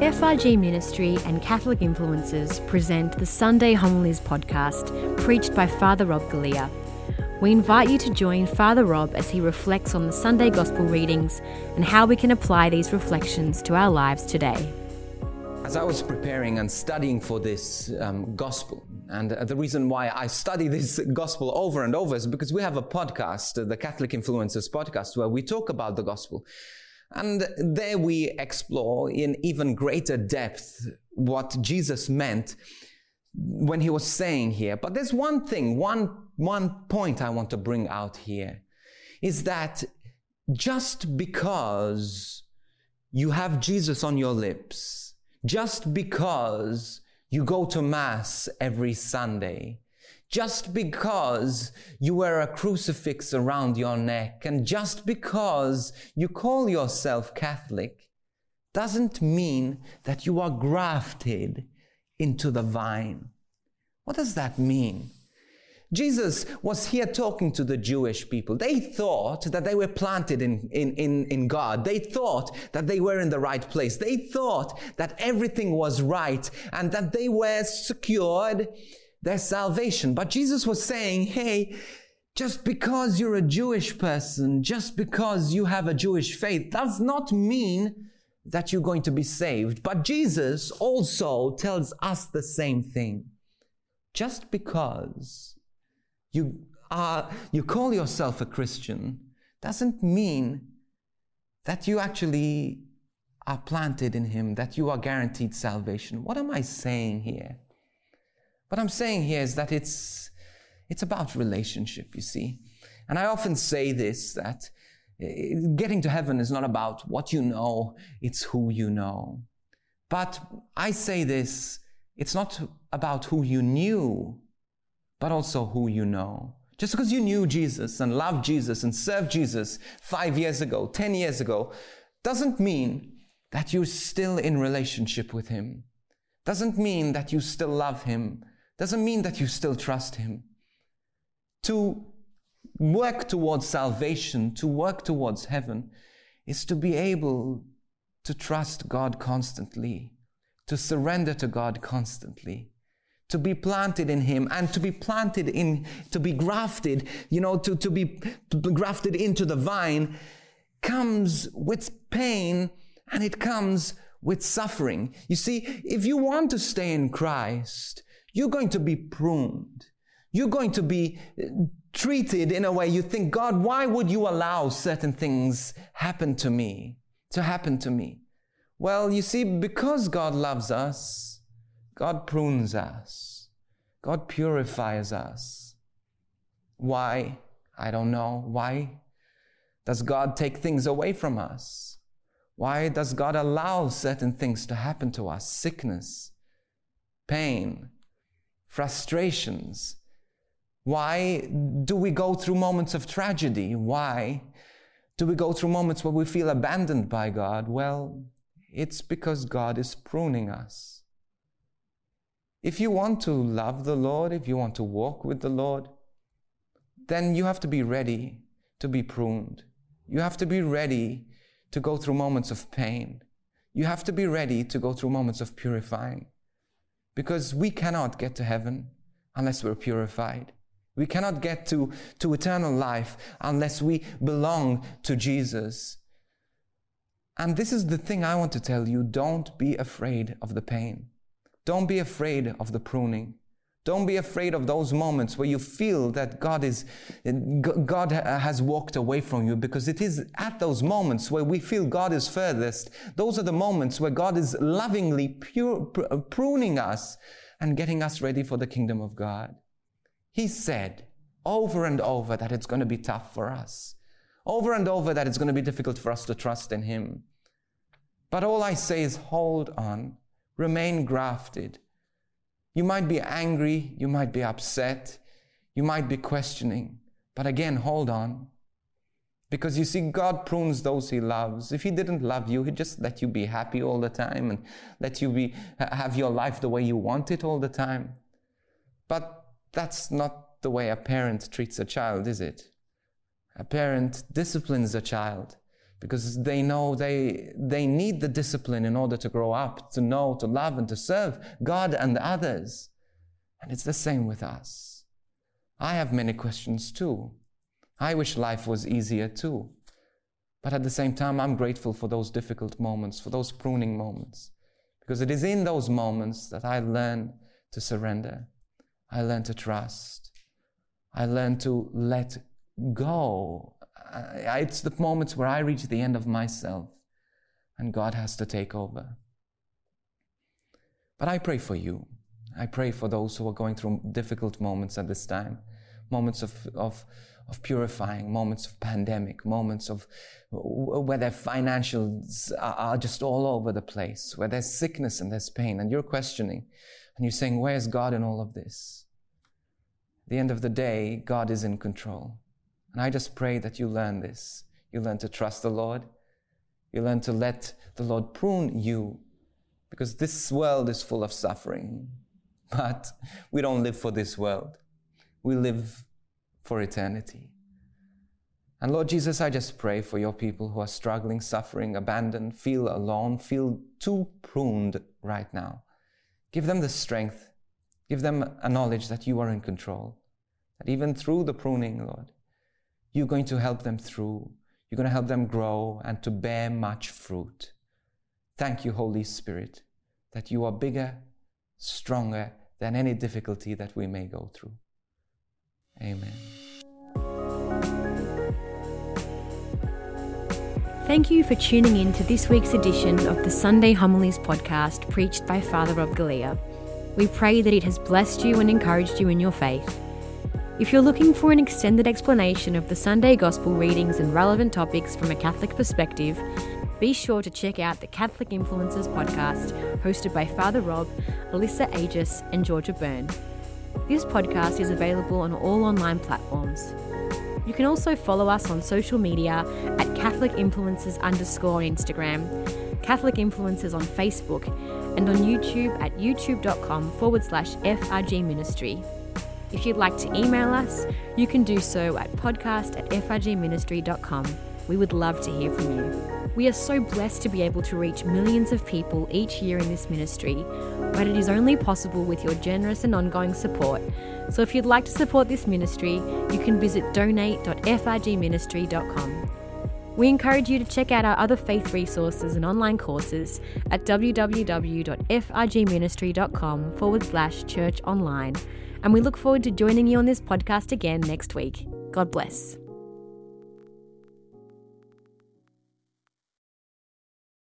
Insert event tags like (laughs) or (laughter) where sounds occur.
FRG Ministry and Catholic Influencers present the Sunday Homilies podcast, preached by Father Rob Galea. We invite you to join Father Rob as he reflects on the Sunday Gospel readings and how we can apply these reflections to our lives today. As I was preparing and studying for this um, gospel, and uh, the reason why I study this gospel over and over is because we have a podcast, uh, the Catholic Influencers podcast, where we talk about the gospel. And there we explore in even greater depth what Jesus meant when he was saying here. But there's one thing, one, one point I want to bring out here is that just because you have Jesus on your lips, just because you go to Mass every Sunday, just because you wear a crucifix around your neck and just because you call yourself Catholic doesn't mean that you are grafted into the vine. What does that mean? Jesus was here talking to the Jewish people. They thought that they were planted in, in, in, in, God. They thought that they were in the right place. They thought that everything was right and that they were secured their salvation. But Jesus was saying, hey, just because you're a Jewish person, just because you have a Jewish faith, does not mean that you're going to be saved. But Jesus also tells us the same thing. Just because you are, you call yourself a Christian doesn't mean that you actually are planted in Him, that you are guaranteed salvation. What am I saying here? What I'm saying here is that it's, it's about relationship, you see. And I often say this that eh, getting to heaven is not about what you know, it's who you know. But I say this, it's not about who you knew, but also who you know. Just because you knew Jesus and loved Jesus and served Jesus five years ago, 10 years ago, doesn't mean that you're still in relationship with Him. Doesn't mean that you still love Him doesn't mean that you still trust Him. To work towards salvation, to work towards heaven, is to be able to trust God constantly, to surrender to God constantly, to be planted in Him and to be planted in, to be grafted, you know, to, to, be, to be grafted into the vine comes with pain and it comes with suffering. You see, if you want to stay in Christ, you're going to be pruned. You're going to be uh, treated in a way you think, God, why would you allow certain things happen to me, to happen to me? Well, you see, because God loves us, God prunes us. God purifies us. Why? I don't know. Why does God take things away from us? Why does God allow certain things to happen to us? Sickness, pain, frustrations? Why do we go through moments of tragedy? Why do we go through moments where we feel abandoned by God? Well, it's because God is pruning us. If you want to love the Lord, if you want to walk with the Lord, then you have to be ready to be pruned. You have to be ready to go through moments of pain. You have to be ready to go through moments of purifying. Because we cannot get to heaven unless we're purified. We cannot get to, to eternal life unless we belong to Jesus. And this is the thing I want to tell you don't be afraid of the pain. Don't be afraid of the pruning. Don't be afraid of those moments where you feel that God is, God has walked away from you because it is at those moments where we feel God is furthest. Those are the moments where God is lovingly pure, pruning us and getting us ready for the kingdom of God. He said over and over that it's going to be tough for us. Over and over that it's going to be difficult for us to trust in Him. But all I say is hold on, remain grafted you might be angry, you might be upset, you might be questioning. But again, hold on. Because you see, God prunes those He loves. If He didn't love you, He'd just let you be happy all the time and let you be, have your life the way you want it all the time. But that's not the way a parent treats a child, is it? A parent disciplines a child because they know they, they need the discipline in order to grow up, to know, to love, and to serve God and others. And it's the same with us. I have many questions too. I wish life was easier too. But at the same time, I'm grateful for those difficult moments, for those pruning moments. Because it is in those moments that I learn to surrender. I learn to trust. I learn to let go. Uh, it's the moments where I reach the end of myself and God has to take over. But I pray for you. I pray for those who are going through difficult moments at this time, moments of, of, of purifying, moments of pandemic, moments of where their financials are just all over the place, where there's sickness and there's pain, and you're questioning, and you're saying, Where's God in all of this? At the end of the day, God is in control. And I just pray that you learn this. You learn to trust the Lord. You learn to let the Lord prune you because this world is full of suffering. (laughs) But we don't live for this world. We live for eternity. And Lord Jesus, I just pray for your people who are struggling, suffering, abandoned, feel alone, feel too pruned right now. Give them the strength. Give them a knowledge that you are in control. That even through the pruning, Lord, you're going to help them through. You're going to help them grow and to bear much fruit. Thank you, Holy Spirit, that you are bigger, stronger than any difficulty that we may go through. Amen. Thank you for tuning in to this week's edition of the Sunday Homilies podcast preached by Father Rob Galea. We pray that it has blessed you and encouraged you in your faith. If you're looking for an extended explanation of the Sunday Gospel readings and relevant topics from a Catholic perspective, be sure to check out the Catholic Influencers podcast hosted by Father Rob, Alyssa Agius, and Georgia Byrne. This podcast is available on all online platforms. You can also follow us on social media at Catholic Influencers underscore on Instagram, Catholic Influencers on Facebook, and on YouTube at youtube.com forward slash FRG Ministry. If you'd like to email us, you can do so at podcast at frgministry.com. We would love to hear from you. We are so blessed to be able to reach millions of people each year in this ministry, but it is only possible with your generous and ongoing support. So if you'd like to support this ministry, you can visit donate.frgministry.com. We encourage you to check out our other faith resources and online courses at www.frgministry.com forward slash church online and we look forward to joining you on this podcast again next week. God bless.